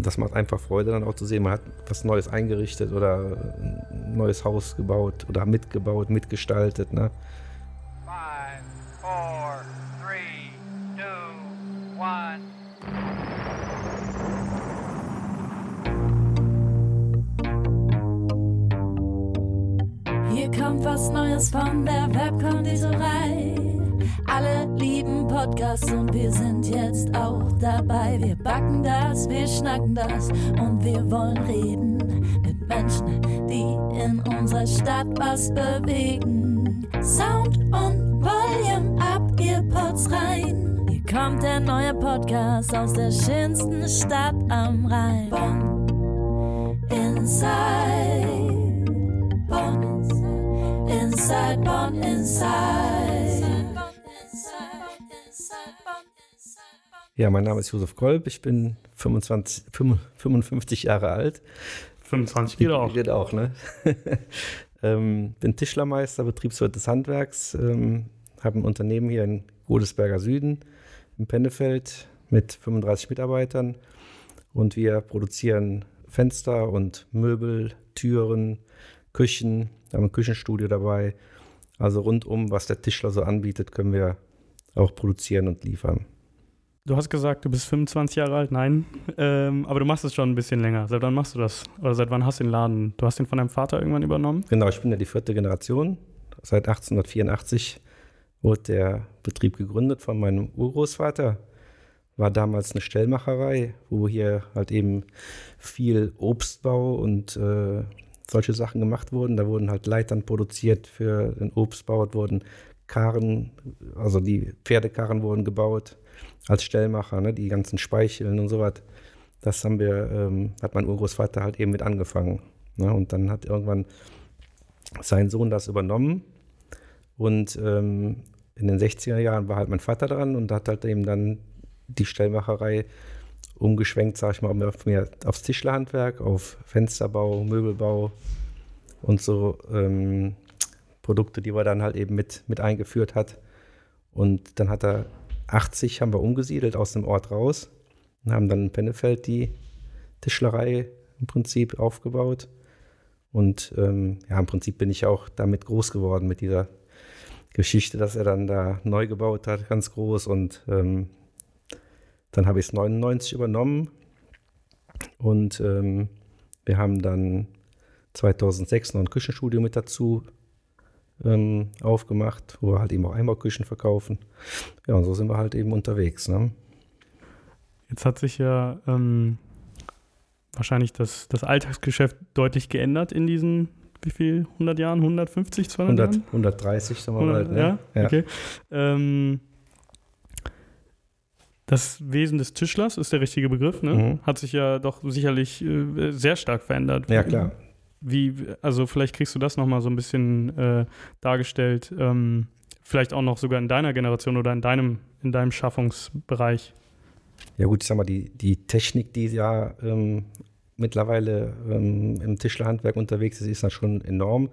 Und das macht einfach Freude, dann auch zu sehen, man hat was Neues eingerichtet oder ein neues Haus gebaut oder mitgebaut, mitgestaltet. Ne? Podcasts und wir sind jetzt auch dabei. Wir backen das, wir schnacken das und wir wollen reden mit Menschen, die in unserer Stadt was bewegen. Sound und Volume ab, ihr Pods rein. Hier kommt der neue Podcast aus der schönsten Stadt am Rhein. Bonn, Inside, Bonn, Inside, Bonn, Inside. Ja, mein Name ist Josef Kolb, ich bin 25, 55 Jahre alt. 25 geht auch. Geht auch, ne? ähm, bin Tischlermeister, Betriebswirt des Handwerks, ähm, habe ein Unternehmen hier in Godesberger Süden im Pennefeld mit 35 Mitarbeitern und wir produzieren Fenster und Möbel, Türen, Küchen, wir haben ein Küchenstudio dabei. Also rundum, was der Tischler so anbietet, können wir auch produzieren und liefern. Du hast gesagt, du bist 25 Jahre alt. Nein, ähm, aber du machst es schon ein bisschen länger. Seit wann machst du das? Oder seit wann hast du den Laden? Du hast den von deinem Vater irgendwann übernommen? Genau, ich bin ja die vierte Generation. Seit 1884 wurde der Betrieb gegründet von meinem Urgroßvater. War damals eine Stellmacherei, wo hier halt eben viel Obstbau und äh, solche Sachen gemacht wurden. Da wurden halt Leitern produziert für den Obstbau, wurden Karren, also die Pferdekarren wurden gebaut als Stellmacher, ne, die ganzen Speicheln und so was. Das haben wir, ähm, hat mein Urgroßvater halt eben mit angefangen. Ne, und dann hat irgendwann sein Sohn das übernommen. Und ähm, in den 60er Jahren war halt mein Vater dran und hat halt eben dann die Stellmacherei umgeschwenkt, sag ich mal, mehr aufs Tischlerhandwerk, auf Fensterbau, Möbelbau und so ähm, Produkte, die er dann halt eben mit, mit eingeführt hat. Und dann hat er 80 haben wir umgesiedelt aus dem Ort raus und haben dann in Pennefeld die Tischlerei im Prinzip aufgebaut. Und ähm, ja, im Prinzip bin ich auch damit groß geworden mit dieser Geschichte, dass er dann da neu gebaut hat, ganz groß. Und ähm, dann habe ich es 99 übernommen und ähm, wir haben dann 2006 noch ein Küchenstudio mit dazu ähm, aufgemacht, wo wir halt eben auch Einbauküchen verkaufen. Ja, und so sind wir halt eben unterwegs. Ne? Jetzt hat sich ja ähm, wahrscheinlich das, das Alltagsgeschäft deutlich geändert in diesen, wie viel, 100 Jahren, 150, 200 100, Jahren? 130, sagen wir 100, mal. Ne? ja, Ja. okay. Ähm, das Wesen des Tischlers ist der richtige Begriff, ne? Mhm. Hat sich ja doch sicherlich äh, sehr stark verändert. Ja, klar. Wie, also vielleicht kriegst du das nochmal so ein bisschen äh, dargestellt, ähm, vielleicht auch noch sogar in deiner Generation oder in deinem, in deinem Schaffungsbereich. Ja gut, ich sag mal, die, die Technik, die ja ähm, mittlerweile ähm, im Tischlerhandwerk unterwegs ist, ist dann schon enorm.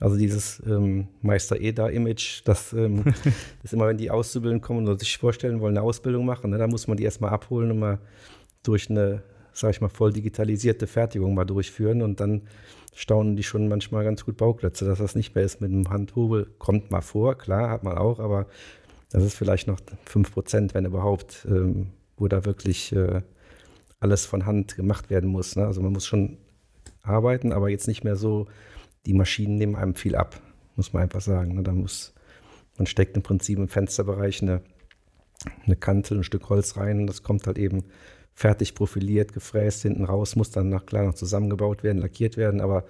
Also dieses ähm, Meister Eda-Image, das ähm, ist immer, wenn die Auszubildenden kommen und sich vorstellen wollen, eine Ausbildung machen, ne, da muss man die erstmal abholen und mal durch eine, sag ich mal, voll digitalisierte Fertigung mal durchführen und dann staunen die schon manchmal ganz gut Bauklötze, dass das nicht mehr ist mit einem Handhobel. Kommt mal vor, klar, hat man auch, aber das ist vielleicht noch 5%, wenn überhaupt, ähm, wo da wirklich äh, alles von Hand gemacht werden muss. Ne? Also man muss schon arbeiten, aber jetzt nicht mehr so, die Maschinen nehmen einem viel ab, muss man einfach sagen. Ne? Da muss, man steckt im Prinzip im Fensterbereich eine, eine Kantel, ein Stück Holz rein, das kommt halt eben fertig profiliert, gefräst hinten raus, muss dann nach klar noch zusammengebaut werden, lackiert werden, aber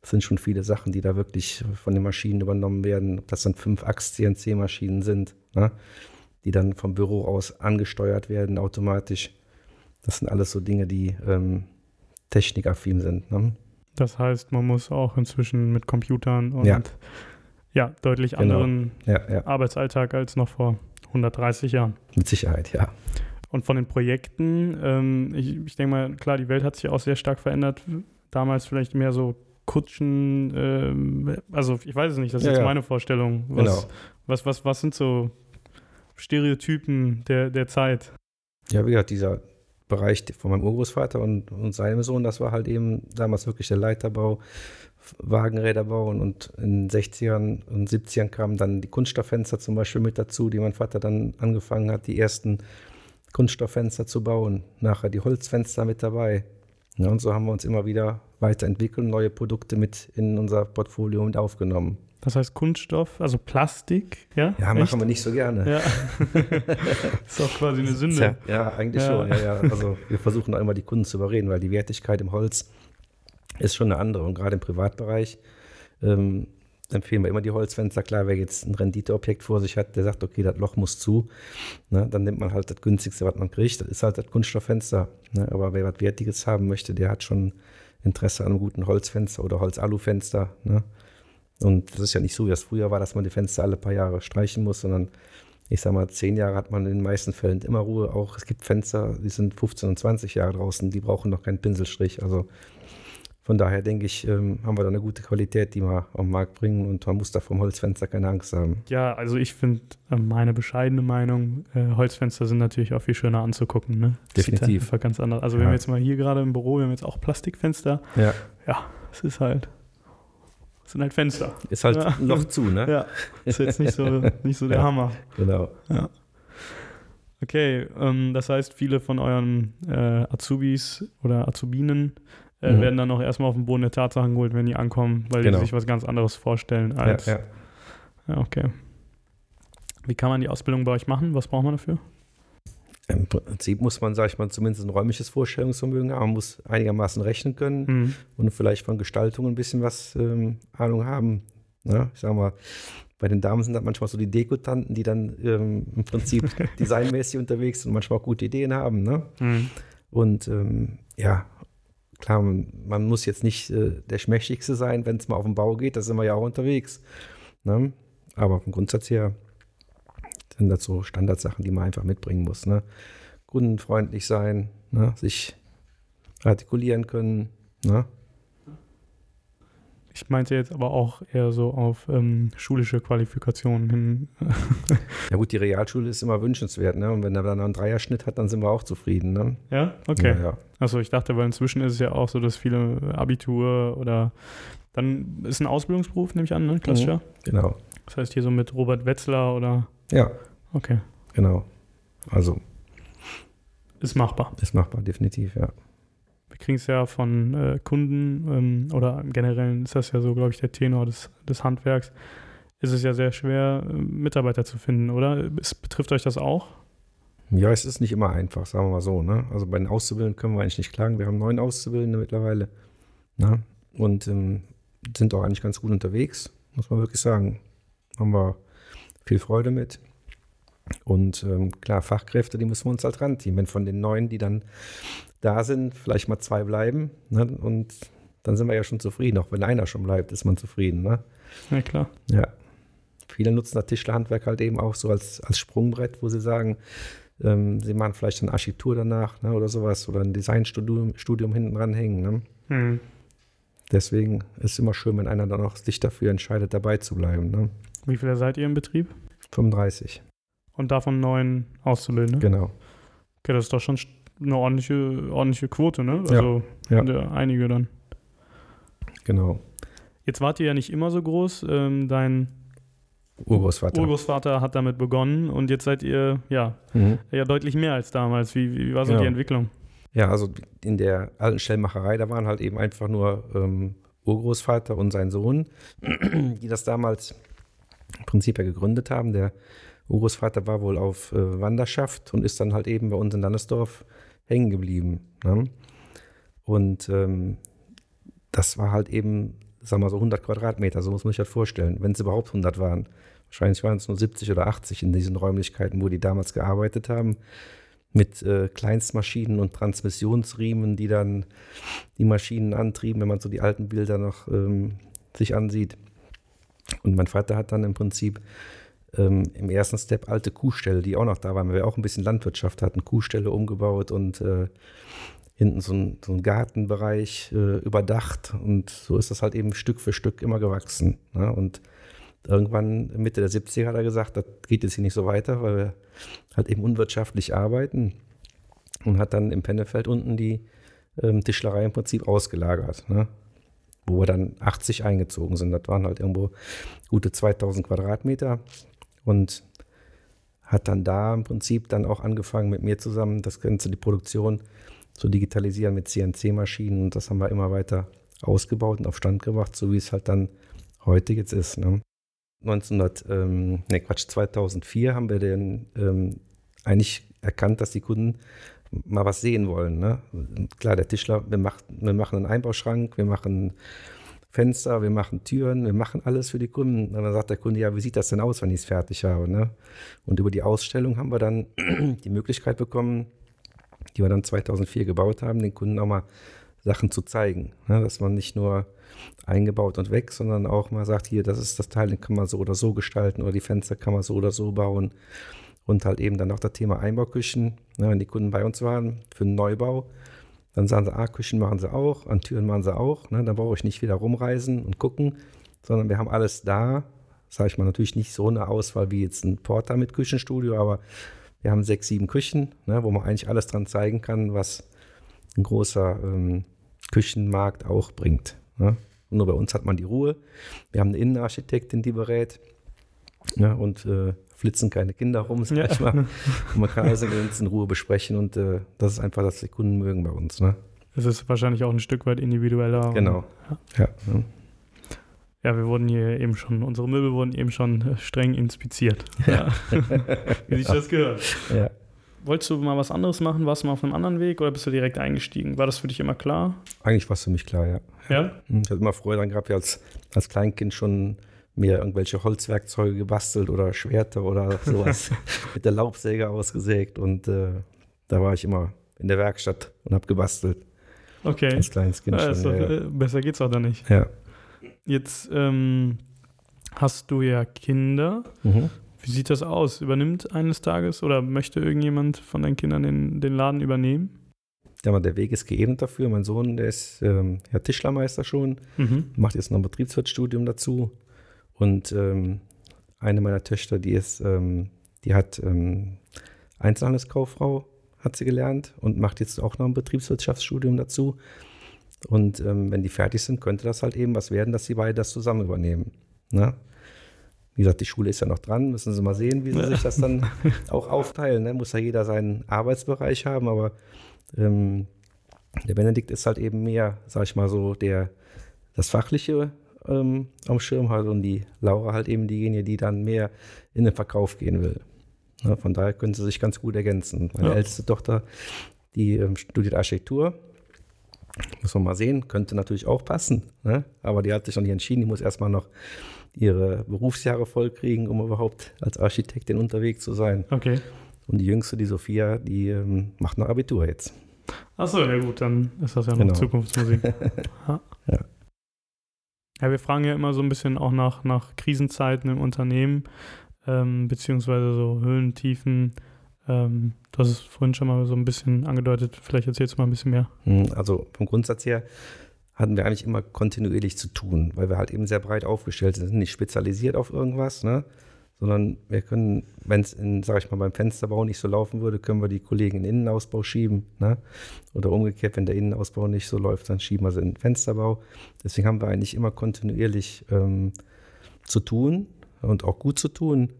es sind schon viele Sachen, die da wirklich von den Maschinen übernommen werden, ob das dann fünf Achs-CNC-Maschinen sind, ne? die dann vom Büro aus angesteuert werden automatisch. Das sind alles so Dinge, die ähm, technikaffin sind. Ne? Das heißt, man muss auch inzwischen mit Computern und Ja. ja, deutlich Genau. anderen Ja, ja, Arbeitsalltag als noch vor 130 Jahren. mit Sicherheit, ja. Und von den Projekten, ähm, ich, ich denke mal, klar, die Welt hat sich auch sehr stark verändert. Damals vielleicht mehr so Kutschen, ähm, also ich weiß es nicht, das ist Ja, jetzt ja. meine Vorstellung. Was, Genau. was, was, was sind so Stereotypen der, der Zeit? Ja, wie gesagt, dieser Bereich von meinem Urgroßvater und, und seinem Sohn, das war halt eben damals wirklich der Leiterbau, Wagenräder bauen und in den 60ern und 70ern kamen dann die Kunststofffenster zum Beispiel mit dazu, die mein Vater dann angefangen hat, die ersten Kunststofffenster zu bauen. Nachher die Holzfenster mit dabei. Ja, und so haben wir uns immer wieder weiterentwickelt, neue Produkte mit in unser Portfolio mit aufgenommen. Das heißt Kunststoff, also Plastik, ja? Ja, Echt? machen wir nicht so gerne. Ja. ist auch quasi eine Sünde. Ja, eigentlich Ja. schon. Ja, ja. Also wir versuchen auch immer die Kunden zu überreden, weil die Wertigkeit im Holz ist schon eine andere. Und gerade im Privatbereich ähm, empfehlen wir immer die Holzfenster. Klar, wer jetzt ein Renditeobjekt vor sich hat, der sagt, okay, das Loch muss zu, ne, dann nimmt man halt das günstigste, was man kriegt. Das ist halt das Kunststofffenster. Ne? Aber wer was Wertiges haben möchte, der hat schon Interesse an einem guten Holzfenster oder Holzalufenster. Ne? Und das ist ja nicht so, wie das früher war, dass man die Fenster alle paar Jahre streichen muss, sondern ich sag mal, zehn Jahre hat man in den meisten Fällen immer Ruhe. Auch es gibt Fenster, die sind 15 und 20 Jahre draußen, die brauchen noch keinen Pinselstrich. Also von daher denke ich, ähm, haben wir da eine gute Qualität, die wir auf den Markt bringen und man muss da vom Holzfenster keine Angst haben. Ja, also ich finde, äh, meine bescheidene Meinung, äh, Holzfenster sind natürlich auch viel schöner anzugucken. Ne? Das sieht Definitiv. einfach ganz anders. Also wir Ja. haben jetzt mal hier gerade im Büro, wir haben jetzt auch Plastikfenster. Ja, Ja, es ist halt, es sind halt Fenster. ist halt Ja. ein Loch zu, ne? Ja, ist jetzt nicht so, nicht so der Ja. Hammer. Genau. Okay, ähm, das heißt, viele von euren äh, Azubis oder Azubinen äh, Mhm. werden dann auch erstmal auf den Boden der Tatsachen geholt, wenn die ankommen, weil Genau. die sich was ganz anderes vorstellen Ja, als. ja. Ja, okay. Wie kann man die Ausbildung bei euch machen? Was braucht man dafür? Im Prinzip muss man, sag ich mal, zumindest ein räumliches Vorstellungsvermögen haben. Man muss einigermaßen rechnen können. Mhm. und vielleicht von Gestaltung ein bisschen was ähm, Ahnung haben. Ne? Ich sag mal, bei den Damen sind das manchmal so die Dekotanten, die dann ähm, im Prinzip designmäßig unterwegs sind und manchmal auch gute Ideen haben. Ne? Mhm. Und ähm, ja, klar, man, man muss jetzt nicht äh, der Schmächtigste sein, wenn es mal auf den Bau geht, da sind wir ja auch unterwegs. Ne? Aber vom Grundsatz her sind das so Standardsachen, die man einfach mitbringen muss. Ne? Kundenfreundlich sein, ne? sich artikulieren können. Ne? Ich meinte jetzt aber auch eher so auf ähm, schulische Qualifikationen hin. Ja gut, die Realschule ist immer wünschenswert, ne? Und wenn er dann einen Dreierschnitt hat, dann sind wir auch zufrieden, ne? ja? Okay. Ja, ja. Achso, ich dachte, weil inzwischen ist es ja auch so, dass viele Abitur oder dann ist ein Ausbildungsberuf, nehme ich an, ne? Klassischer. Genau. Das heißt hier so mit Robert Wetzler oder. Ja, Okay. genau. Also Ist machbar. ist machbar, definitiv, ja. Kriegen es ja von äh, Kunden ähm, oder im Generellen ist das ja so, glaube ich, der Tenor des, des Handwerks. Ist es ja sehr schwer, äh, Mitarbeiter zu finden, oder? Es, betrifft euch das auch? Ja, es ist nicht immer einfach, sagen wir mal so, ne? Also bei den Auszubildenden können wir eigentlich nicht klagen. Wir haben neun Auszubildende mittlerweile. Ne? Und ähm, sind auch eigentlich ganz gut unterwegs, muss man wirklich sagen. Haben wir viel Freude mit. Und ähm, klar, Fachkräfte, die müssen wir uns halt ranziehen. Wenn von den neun, die dann da sind, vielleicht mal zwei bleiben, ne? und dann sind wir ja schon zufrieden. Auch wenn einer schon bleibt, ist man zufrieden. Ne? Ja, klar. Ja. Viele nutzen das Tischlerhandwerk halt eben auch so als, als Sprungbrett, wo sie sagen, ähm, sie machen vielleicht eine Architektur danach ne, oder sowas oder ein Designstudium Studium hinten dran hängen. Ne? Hm. Deswegen ist es immer schön, wenn einer dann auch sich dafür entscheidet, dabei zu bleiben. Ne? Wie viele seid ihr im Betrieb? 35, Und davon neun Auszubildende? genau. Okay, das ist doch schon eine ordentliche, ordentliche Quote, ne? Also ja. ja einige dann. Genau. Jetzt wart ihr ja nicht immer so groß. Ähm, dein Urgroßvater. Urgroßvater hat damit begonnen und jetzt seid ihr ja, Mhm. ja deutlich mehr als damals. Wie, wie war so Ja. die Entwicklung? Ja, also in der alten Stellmacherei, da waren halt eben einfach nur ähm, Urgroßvater und sein Sohn, die das damals im Prinzip ja gegründet haben. Der Urgroßvater war wohl auf äh, Wanderschaft und ist dann halt eben bei uns in Landesdorf hängen geblieben. Ne? Und ähm, das war halt eben, sagen wir mal so 100 Quadratmeter, so muss man sich das vorstellen, wenn es überhaupt 100 waren. Wahrscheinlich waren es nur 70 oder 80 in diesen Räumlichkeiten, wo die damals gearbeitet haben mit äh, Kleinstmaschinen und Transmissionsriemen, die dann die Maschinen antrieben, wenn man so die alten Bilder noch ähm, sich ansieht. Und mein Vater hat dann im Prinzip ähm, im ersten Step alte Kuhställe, die auch noch da waren, weil wir auch ein bisschen Landwirtschaft hatten, Kuhställe umgebaut und äh, hinten so ein, so Gartenbereich äh, überdacht. Und so ist das halt eben Stück für Stück immer gewachsen. Ne? Und irgendwann Mitte der 70er hat er gesagt, das geht jetzt hier nicht so weiter, weil wir halt eben unwirtschaftlich arbeiten. und hat dann im Pennefeld unten die ähm, Tischlerei im Prinzip ausgelagert, ne? wo wir dann 80 eingezogen sind. Das waren halt irgendwo gute 2000 Quadratmeter und hat dann da im Prinzip dann auch angefangen mit mir zusammen das Ganze, die Produktion zu digitalisieren mit CNC-Maschinen und das haben wir immer weiter ausgebaut und auf Stand gebracht, so wie es halt dann heute jetzt ist. Ne? 1900, ähm, ne Quatsch, 2004 haben wir den ähm, eigentlich erkannt, dass die Kunden mal was sehen wollen. Ne? Klar, der Tischler, wir, macht, wir machen einen Einbauschrank, wir machen Fenster, wir machen Türen, wir machen alles für die Kunden. Und dann sagt der Kunde, ja, wie sieht das denn aus, wenn ich es fertig habe? Ne? Und über die Ausstellung haben wir dann die Möglichkeit bekommen, die wir dann 2004 gebaut haben, den Kunden auch mal Sachen zu zeigen. Ne? Dass man nicht nur eingebaut und weg, sondern auch mal sagt, hier, das ist das Teil, den kann man so oder so gestalten oder die Fenster kann man so oder so bauen. Und halt eben dann auch das Thema Einbauküchen. Ne? Wenn die Kunden bei uns waren für einen Neubau, dann sagen sie, ah, Küchen machen sie auch, an Türen machen sie auch. Ne? Dann brauche ich nicht wieder rumreisen und gucken, sondern wir haben alles da. Sage ich mal natürlich nicht so eine Auswahl wie jetzt ein Porter mit Küchenstudio, aber wir haben sechs, sieben Küchen, ne, wo man eigentlich alles dran zeigen kann, was ein großer ähm, Küchenmarkt auch bringt. Ne? Nur bei uns hat man die Ruhe. Wir haben eine Innenarchitektin, die berät ne, und äh, flitzen keine Kinder rum, sag Ja. ich mal. Und man kann alles ganz in Ruhe besprechen und äh, das ist einfach, dass die Kunden mögen bei uns. Ne? Es ist wahrscheinlich auch ein Stück weit individueller. Genau. Ja, ne? Ja, wir wurden hier eben schon, unsere Möbel wurden eben schon äh, streng inspiziert. Ja. Wie sich das gehört. ja. Wolltest du mal was anderes machen? Warst du mal auf einem anderen Weg oder bist du direkt eingestiegen? War das für dich immer klar? Eigentlich war es für mich klar, ja. Ja? Hm, Ich hatte immer Freude daran gehabt, als, als Kleinkind schon mir irgendwelche Holzwerkzeuge gebastelt oder Schwerter oder sowas mit der Laubsäge ausgesägt und äh, da war ich immer in der Werkstatt und habe gebastelt Okay. als kleines Kind schon. doch, Ja, ja. äh, besser geht's auch da nicht. ja. Jetzt ähm, hast du ja Kinder. Mhm. Wie sieht das aus? Übernimmt eines Tages oder möchte irgendjemand von deinen Kindern den, den Laden übernehmen? Ja, aber der Weg ist geebnet dafür. Mein Sohn, der ist ähm, ja, Tischlermeister schon, Mhm. macht jetzt noch ein Betriebswirtstudium dazu. Und ähm, eine meiner Töchter, die ist, ähm, die hat ähm, Einzelhandelskauffrau, hat sie gelernt und macht jetzt auch noch ein Betriebswirtschaftsstudium dazu. Und ähm, wenn die fertig sind, könnte das halt eben was werden, dass sie beide das zusammen übernehmen. Ne? Wie gesagt, die Schule ist ja noch dran, müssen sie mal sehen, wie sie sich das dann auch aufteilen. Ne? Muss ja jeder seinen Arbeitsbereich haben, aber ähm, der Benedikt ist halt eben mehr, sag ich mal so, der das Fachliche ähm, am Schirm hat und die Laura halt eben diejenige, die dann mehr in den Verkauf gehen will. Ne? Von daher können sie sich ganz gut ergänzen. Meine Ja. älteste Tochter, die ähm, studiert Architektur. Muss man mal sehen, könnte natürlich auch passen. Ne? Aber die hat sich noch nicht entschieden. Die muss erstmal noch ihre Berufsjahre vollkriegen, um überhaupt als Architektin unterwegs zu sein. Okay. Und die jüngste, die Sophia, die ähm, macht noch Abitur jetzt. Achso, ja gut, dann ist das ja noch Genau. Zukunftsmusik. ja. Ja. wir fragen ja immer so ein bisschen auch nach, nach Krisenzeiten im Unternehmen, ähm, beziehungsweise so Höhen, Tiefen. Ähm, du hast es vorhin schon mal so ein bisschen angedeutet. Vielleicht erzählst du mal ein bisschen mehr. Hm, Also vom Grundsatz her hatten wir eigentlich immer kontinuierlich zu tun, weil wir halt eben sehr breit aufgestellt sind, nicht spezialisiert auf irgendwas, ne? Sondern wir können, wenn es in, ich mal, beim Fensterbau nicht so laufen würde, können wir die Kollegen in den Innenausbau schieben. Ne? Oder umgekehrt, wenn der Innenausbau nicht so läuft, dann schieben wir sie in den Fensterbau. Deswegen haben wir eigentlich immer kontinuierlich ähm, zu tun und auch gut zu tun.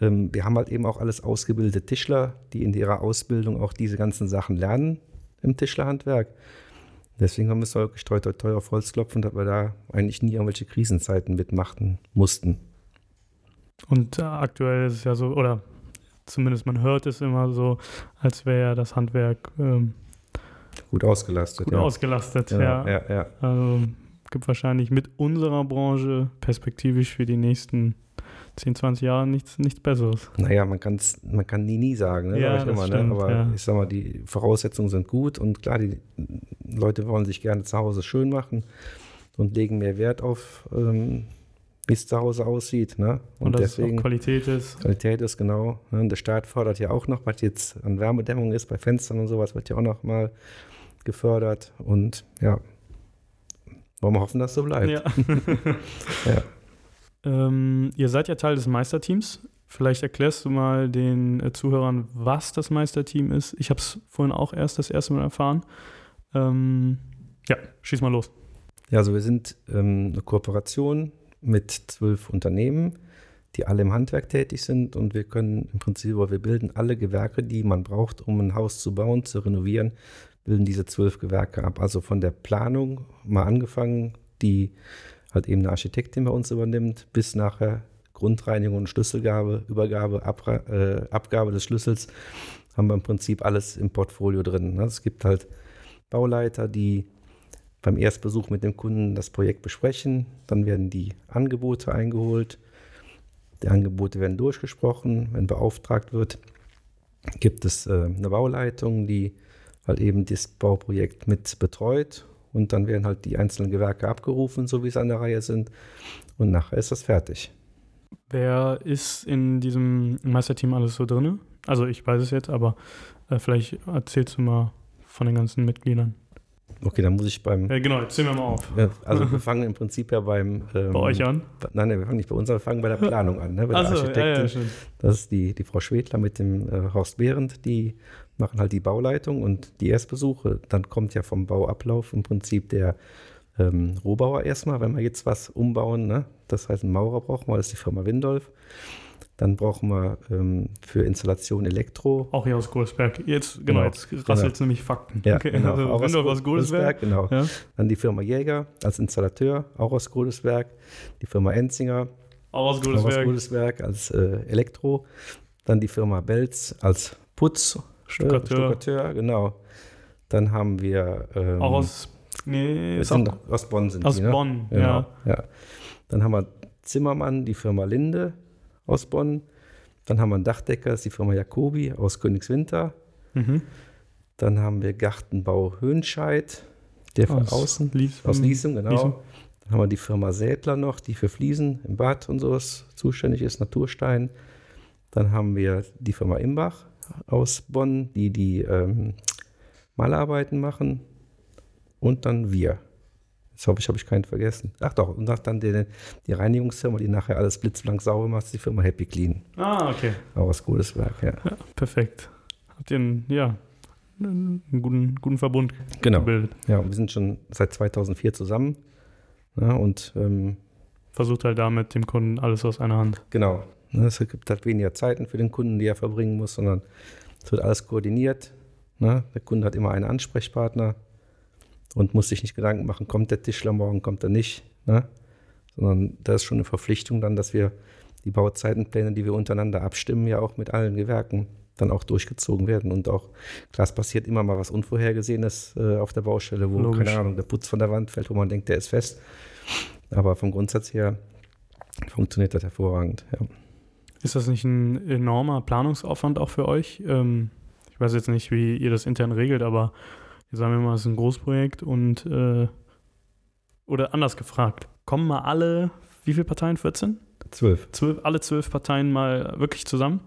Ähm, wir haben halt eben auch alles ausgebildete Tischler, die in ihrer Ausbildung auch diese ganzen Sachen lernen im Tischlerhandwerk. Deswegen haben wir es toi, toi, toi auf Holz klopfen, dass wir da eigentlich nie irgendwelche Krisenzeiten mitmachen mussten. Und äh, aktuell ist es ja so, oder zumindest man hört es immer so, als wäre das Handwerk ähm, Gut ausgelastet. gut ja. ausgelastet. Ja. ja, ja. Also gibt wahrscheinlich mit unserer Branche perspektivisch für die nächsten 10, 20 Jahre nichts, nichts Besseres. Naja, man, kann's, man kann nie, nie sagen, ne? Ja, sag ich immer, stimmt, ne? aber ja. ich sag mal, die Voraussetzungen sind gut und klar, die Leute wollen sich gerne zu Hause schön machen und legen mehr Wert auf, ähm, wie es zu Hause aussieht. Ne? Und, Und, dass es deswegen auch Qualität ist. Qualität ist genau. Ne? Und der Staat fördert ja auch noch, was jetzt an Wärmedämmung ist, bei Fenstern und sowas, wird ja auch noch mal gefördert. Und ja, wollen wir hoffen, dass so bleibt. Ja. Ja. ähm, ihr seid ja Teil des Meisterteams Vielleicht erklärst du mal den äh, Zuhörern, was das Meisterteam ist. Ich habe es vorhin auch erst das erste Mal erfahren. Ähm, ja, schieß mal los. Ja, also wir sind ähm, eine Kooperation mit zwölf Unternehmen, die alle im Handwerk tätig sind und wir können im Prinzip, wir bilden alle Gewerke, die man braucht, um ein Haus zu bauen, zu renovieren, bilden diese zwölf Gewerke ab. Also von der Planung mal angefangen, die halt eben eine Architektin bei uns übernimmt, bis nachher Grundreinigung und Schlüsselgabe, Übergabe, Abra äh, Abgabe des Schlüssels, haben wir im Prinzip alles im Portfolio drin. Ne? Es gibt halt Bauleiter, die beim Erstbesuch mit dem Kunden das Projekt besprechen. Dann werden die Angebote eingeholt. Die Angebote werden durchgesprochen. Wenn beauftragt wird, gibt es äh, eine Bauleitung, die halt eben das Bauprojekt mit betreut. Und dann werden halt die einzelnen Gewerke abgerufen, so wie es an der Reihe sind. Und nachher ist das fertig. Wer ist in diesem Meisterteam alles so drin? Also ich weiß es jetzt, aber äh, vielleicht erzählst du mal von den ganzen Mitgliedern. Okay, dann muss ich beim. Ja, genau, jetzt ziehen wir mal auf. Ja, Also wir fangen im Prinzip ja beim. Ähm, Bei euch an? Nein, nein, wir fangen nicht bei uns an, wir fangen bei der Planung an. Ne? Bei der ja, Architektin. ja, schön. Das ist die, die Frau Schwedler mit dem äh, Horst Behrendt, die machen halt die Bauleitung und die Erstbesuche. Dann kommt ja vom Bauablauf im Prinzip der ähm, Rohbauer erstmal, wenn wir jetzt was umbauen. Ne? Das heißt, einen Maurer brauchen wir, das ist die Firma Windolf. Dann brauchen wir ähm, für Installation Elektro. Auch hier aus Godesberg. Jetzt, genau, Genau, jetzt rasselt es nämlich Fakten. Ja, okay, genau. also Auch aus Windorf aus Godesberg. Genau. Ja. Dann die Firma Jäger als Installateur, auch aus Godesberg. Die Firma Enzinger, Auch aus auch aus. Godesberg als äh, Elektro. Dann die Firma Belz als Putz, Stuckateur. Äh, Stuckateur, genau. Dann haben wir. Ähm, Auch aus, nee, ist sind, auch aus Bonn sind aus die, ne? Bonn, Genau, ja. ja. Dann haben wir Zimmermann, die Firma Linde aus Bonn. Dann haben wir einen Dachdecker, das ist die Firma Jacobi aus Königswinter. Mhm. Dann haben wir Gartenbau Höhnscheid, der Aus außen, Lies- aus Liesung, genau. Liesung. Dann haben wir die Firma Sädler noch, die für Fliesen im Bad und sowas zuständig ist, Naturstein. Dann haben wir die Firma Imbach aus Bonn, die die ähm, Malarbeiten machen. Und dann wir. Jetzt hoffe ich, habe ich keinen vergessen. Ach doch, und dann die, die Reinigungsfirma, die nachher alles blitzblank sauber macht, ist die Firma Happy Clean. Ah, okay. Auch aus Godesberg, ja. Ja, perfekt. Habt ihr einen, ja, einen guten, guten Verbund Genau. gebildet. Ja, wir sind schon seit 2004 zusammen. Ja, und ähm, Versucht halt damit dem Kunden alles aus einer Hand. Genau. Ne, Es gibt halt weniger Zeiten für den Kunden, die er verbringen muss, sondern es wird alles koordiniert. Ne? Der Kunde hat immer einen Ansprechpartner und muss sich nicht Gedanken machen, kommt der Tischler morgen, kommt er nicht. Ne? Sondern da ist schon eine Verpflichtung dann, dass wir die Bauzeitenpläne, die wir untereinander abstimmen, ja auch mit allen Gewerken dann auch durchgezogen werden. Und auch, klar, es passiert immer mal was Unvorhergesehenes äh, auf der Baustelle, wo, Logisch. keine Ahnung, der Putz von der Wand fällt, wo man denkt, der ist fest. Aber vom Grundsatz her funktioniert das hervorragend. Ja. Ist das nicht ein enormer Planungsaufwand auch für euch? Ähm, ich weiß jetzt nicht, wie ihr das intern regelt, aber jetzt sagen wir mal, es ist ein Großprojekt und äh, oder anders gefragt, kommen mal alle, wie viele Parteien? 14? Zwölf. Zwölf, alle zwölf Parteien mal wirklich zusammen?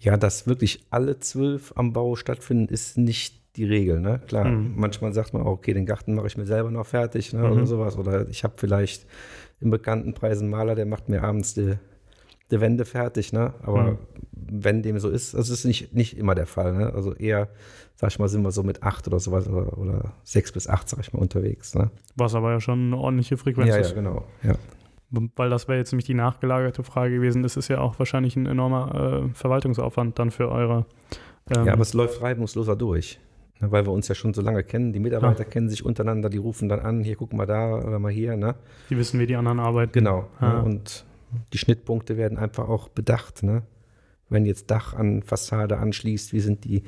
Ja, dass wirklich alle zwölf am Bau stattfinden, ist nicht die Regel. Ne? Klar, Mhm. manchmal sagt man, auch, okay, den Garten mache ich mir selber noch fertig ne? Mhm. oder sowas. Oder ich habe vielleicht im bekannten Preis einen Maler, der macht mir abends die, die Wände fertig. Ne? Aber Mhm. Wenn dem so ist, das ist nicht, nicht immer der Fall. Ne? Also eher, sag ich mal, sind wir so mit acht oder sowas oder, oder sechs bis acht, sag ich mal, unterwegs. Ne? Was aber ja schon eine ordentliche Frequenz Ja, ja, ist. genau. Ja. Weil das wäre jetzt nämlich die nachgelagerte Frage gewesen. Das ist ja auch wahrscheinlich ein enormer äh, Verwaltungsaufwand dann für eure. ähm, Ja, aber es läuft reibungsloser durch. Ne, Weil wir uns ja schon so lange kennen. Die Mitarbeiter kennen sich untereinander, die rufen dann an, hier guck mal da oder mal hier. Ne? die wissen, wie die anderen arbeiten. Genau. Ne? Und die Schnittpunkte werden einfach auch bedacht. Ne? Wenn jetzt Dach an Fassade anschließt, wie sind die,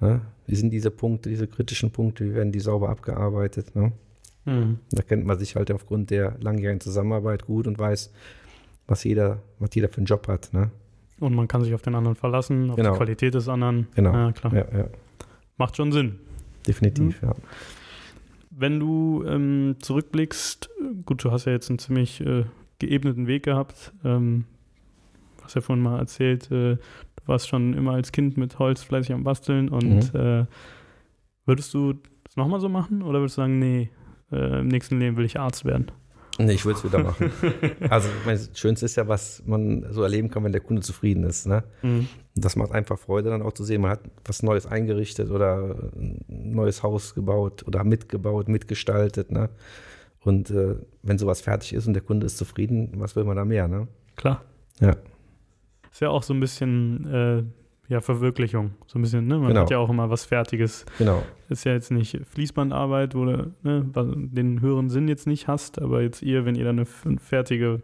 ne? wie sind diese Punkte, diese kritischen Punkte, wie werden die sauber abgearbeitet? Ne? Mhm. Da kennt man sich halt aufgrund der langjährigen Zusammenarbeit gut und weiß, was jeder, was jeder für einen Job hat. Ne? Und man kann sich auf den anderen verlassen, auf Genau. die Qualität des anderen. Genau. Ja, klar. Ja, ja, Macht schon Sinn. definitiv, Mhm. ja. Wenn du ähm, zurückblickst, gut, du hast ja jetzt einen ziemlich äh, geebneten Weg gehabt. Ähm, hast ja vorhin mal erzählt, äh, du warst schon immer als Kind mit Holz fleißig am Basteln und äh, würdest du das nochmal so machen oder würdest du sagen, nee, äh, im nächsten Leben will ich Arzt werden? Nee, ich würde es wieder machen. also, das Schönste ist ja, was man so erleben kann, wenn der Kunde zufrieden ist. Ne? Mhm. Das macht einfach Freude, dann auch zu sehen, man hat was Neues eingerichtet oder ein neues Haus gebaut oder mitgebaut, mitgestaltet. Ne? Und äh, wenn sowas fertig ist und der Kunde ist zufrieden, was will man da mehr? Ne? Klar. Ja. Ist ja auch so ein bisschen äh, ja, Verwirklichung. So ein bisschen, ne? Man Genau. hat ja auch immer was Fertiges. Genau. Ist ja jetzt nicht Fließbandarbeit, wo du ne, den höheren Sinn jetzt nicht hast, aber jetzt ihr, wenn ihr dann eine fertige,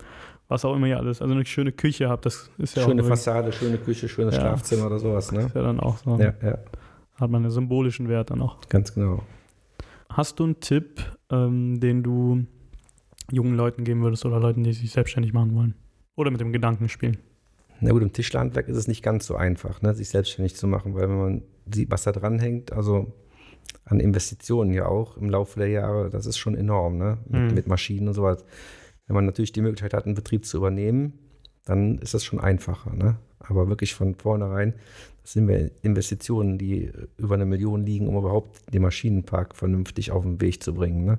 was auch immer ihr alles, also eine schöne Küche habt, das ist ja Schöne auch Fassade, schöne Küche, schönes Ja. Schlafzimmer oder sowas. Ne? ist ja dann auch so, Ja, ja, hat man einen symbolischen Wert dann auch. ganz genau. Hast du einen Tipp, ähm, den du jungen Leuten geben würdest oder Leuten, die sich selbstständig machen wollen? Oder mit dem Gedanken spielen? Na gut, im Tischlerhandwerk ist es nicht ganz so einfach, ne, sich selbstständig zu machen, weil wenn man sieht, was da dran hängt, also an Investitionen ja auch im Laufe der Jahre, das ist schon enorm, ne? Mit, Mhm. mit Maschinen und so was. Wenn man natürlich die Möglichkeit hat, einen Betrieb zu übernehmen, dann ist das schon einfacher, ne? Aber wirklich von vornherein, das sind wir Investitionen, die über eine Million liegen, um überhaupt den Maschinenpark vernünftig auf den Weg zu bringen, ne?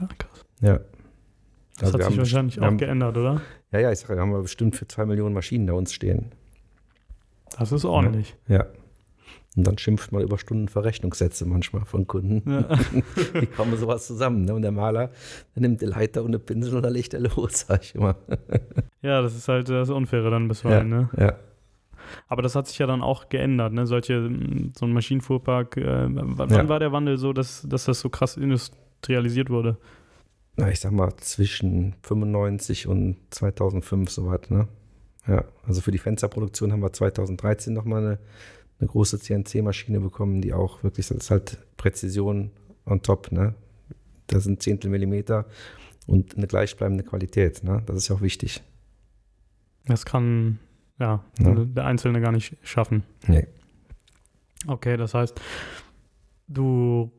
Ja, krass. Ja. Das Also wir hat sich haben- wahrscheinlich wir auch haben- geändert, oder? Ja, ja, ich sage, wir haben bestimmt für zwei Millionen Maschinen da uns stehen. Das ist ordentlich. Ja. Und dann schimpft man über Stundenverrechnungssätze manchmal von Kunden. Ja. Wie kommen sowas zusammen? Ne? Und der Maler, der nimmt die Leiter und eine Pinsel und dann legt er los, sag ich immer. ja, das ist halt das Unfaire dann bisweilen, ne? Ja. Aber das hat sich ja dann auch geändert, ne? Solche, so ein Maschinenfuhrpark, äh, wann Ja. war der Wandel so, dass, dass das so krass industrialisiert wurde? Na, ich sag mal zwischen 95 und 2005 so was, ne? Ja, also für die Fensterproduktion haben wir 2013 nochmal eine, eine große CNC-Maschine bekommen, die auch wirklich, das ist halt Präzision on top, ne? Das sind Zehntel Millimeter und eine gleichbleibende Qualität, ne? Das ist ja auch wichtig. Das kann, ja, Ja. der Einzelne gar nicht schaffen. Nee. Okay, das heißt, du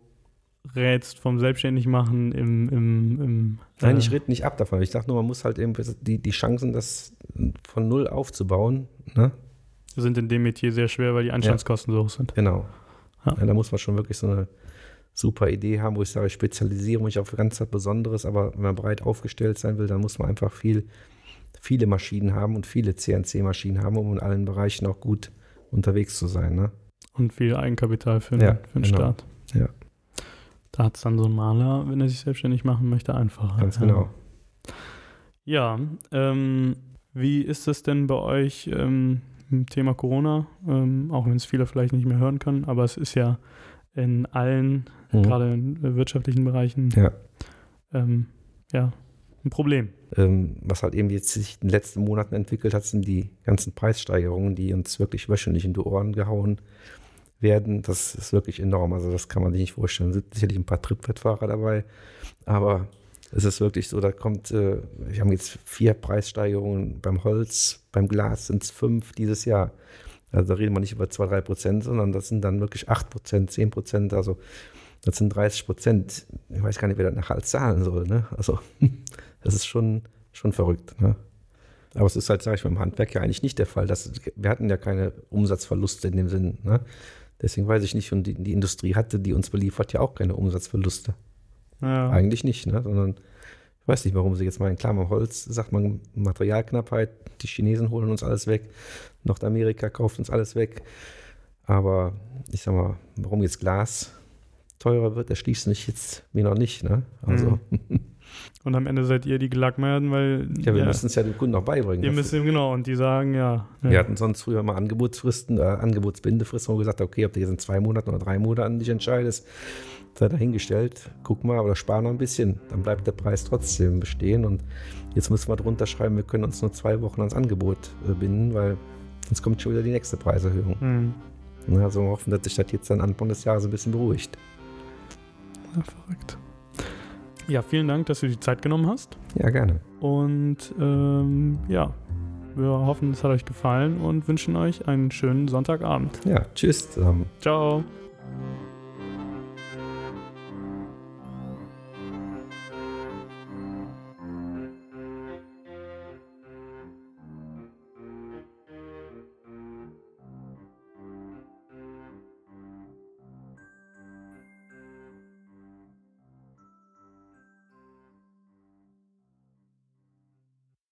rätst vom Selbstständigmachen im, im, im Nein, äh, ich rede nicht ab davon. Ich sage nur, man muss halt eben die, die Chancen, das von null aufzubauen, ne? sind in dem Metier sehr schwer, weil die Einstandskosten so hoch sind. Genau. Ja. Ja, da muss man schon wirklich so eine super Idee haben, wo ich sage, ich spezialisiere mich auf ganz was Besonderes, aber wenn man breit aufgestellt sein will, dann muss man einfach viel, viele Maschinen haben und viele CNC-Maschinen haben, um in allen Bereichen auch gut unterwegs zu sein. Ne? Und viel Eigenkapital für, Ja, den, für den genau. Staat. Ja. Da hat es dann so ein Maler, wenn er sich selbstständig machen möchte, einfacher. Ganz ja. genau. Ja, ähm, wie ist es denn bei euch ähm, im Thema Corona? Ähm, auch wenn es viele vielleicht nicht mehr hören können, aber es ist ja in allen, Mhm. gerade in wirtschaftlichen Bereichen, Ja. ähm, ja, ein Problem. Ähm, was halt eben jetzt sich in den letzten Monaten entwickelt hat, sind die ganzen Preissteigerungen, die uns wirklich wöchentlich in die Ohren gehauen werden. Das ist wirklich enorm. Also das kann man sich nicht vorstellen. Es sind sicherlich ein paar Trittbrettfahrer dabei, aber es ist wirklich so, da kommt, äh, wir haben jetzt vier Preissteigerungen beim Holz, beim Glas sind es fünf dieses Jahr. Also da reden wir nicht über zwei, drei Prozent, sondern das sind dann wirklich acht Prozent, zehn Prozent, also das sind 30 Prozent. Ich weiß gar nicht, wer das nachher alles zahlen soll. Ne? Also das ist schon, schon verrückt. Ne? Aber es ist halt, sage ich mal, im Handwerk ja eigentlich nicht der Fall. Das, wir hatten ja keine Umsatzverluste in dem Sinn. Ne? Deswegen weiß ich nicht, und die, die Industrie hatte, die uns beliefert, ja auch keine Umsatzverluste. Ja, Eigentlich nicht, ne? sondern ich weiß nicht, warum sie jetzt meinen. Klar, beim Holz sagt man Materialknappheit, die Chinesen holen uns alles weg, Nordamerika kauft uns alles weg. Aber ich sag mal, warum jetzt Glas teurer wird, erschließt mich jetzt mir noch nicht. Ne? Also, Und am Ende seid ihr die Gelackmeierten, weil ja, wir müssen es ja dem Kunden auch beibringen. ihr Das- müsst genau und die sagen ja. ja. Wir hatten sonst früher mal Angebotsfristen, äh, Angebotsbindefristen, wo wir gesagt okay, ob du jetzt in zwei Monaten oder drei Monaten dich entscheidest, sei dahingestellt, guck mal oder spar noch ein bisschen, dann bleibt der Preis trotzdem bestehen und jetzt müssen wir drunter schreiben, wir können uns nur zwei Wochen ans Angebot äh, binden, weil sonst kommt schon wieder die nächste Preiserhöhung. Hm. Ne, Also wir hoffen, dass sich das jetzt dann Anfang des Jahres ein bisschen beruhigt. ja, verrückt. Ja, vielen Dank, dass du die Zeit genommen hast. Ja, gerne. Und ähm, ja, wir hoffen, es hat euch gefallen und wünschen euch einen schönen Sonntagabend. Ja, tschüss zusammen. Ciao.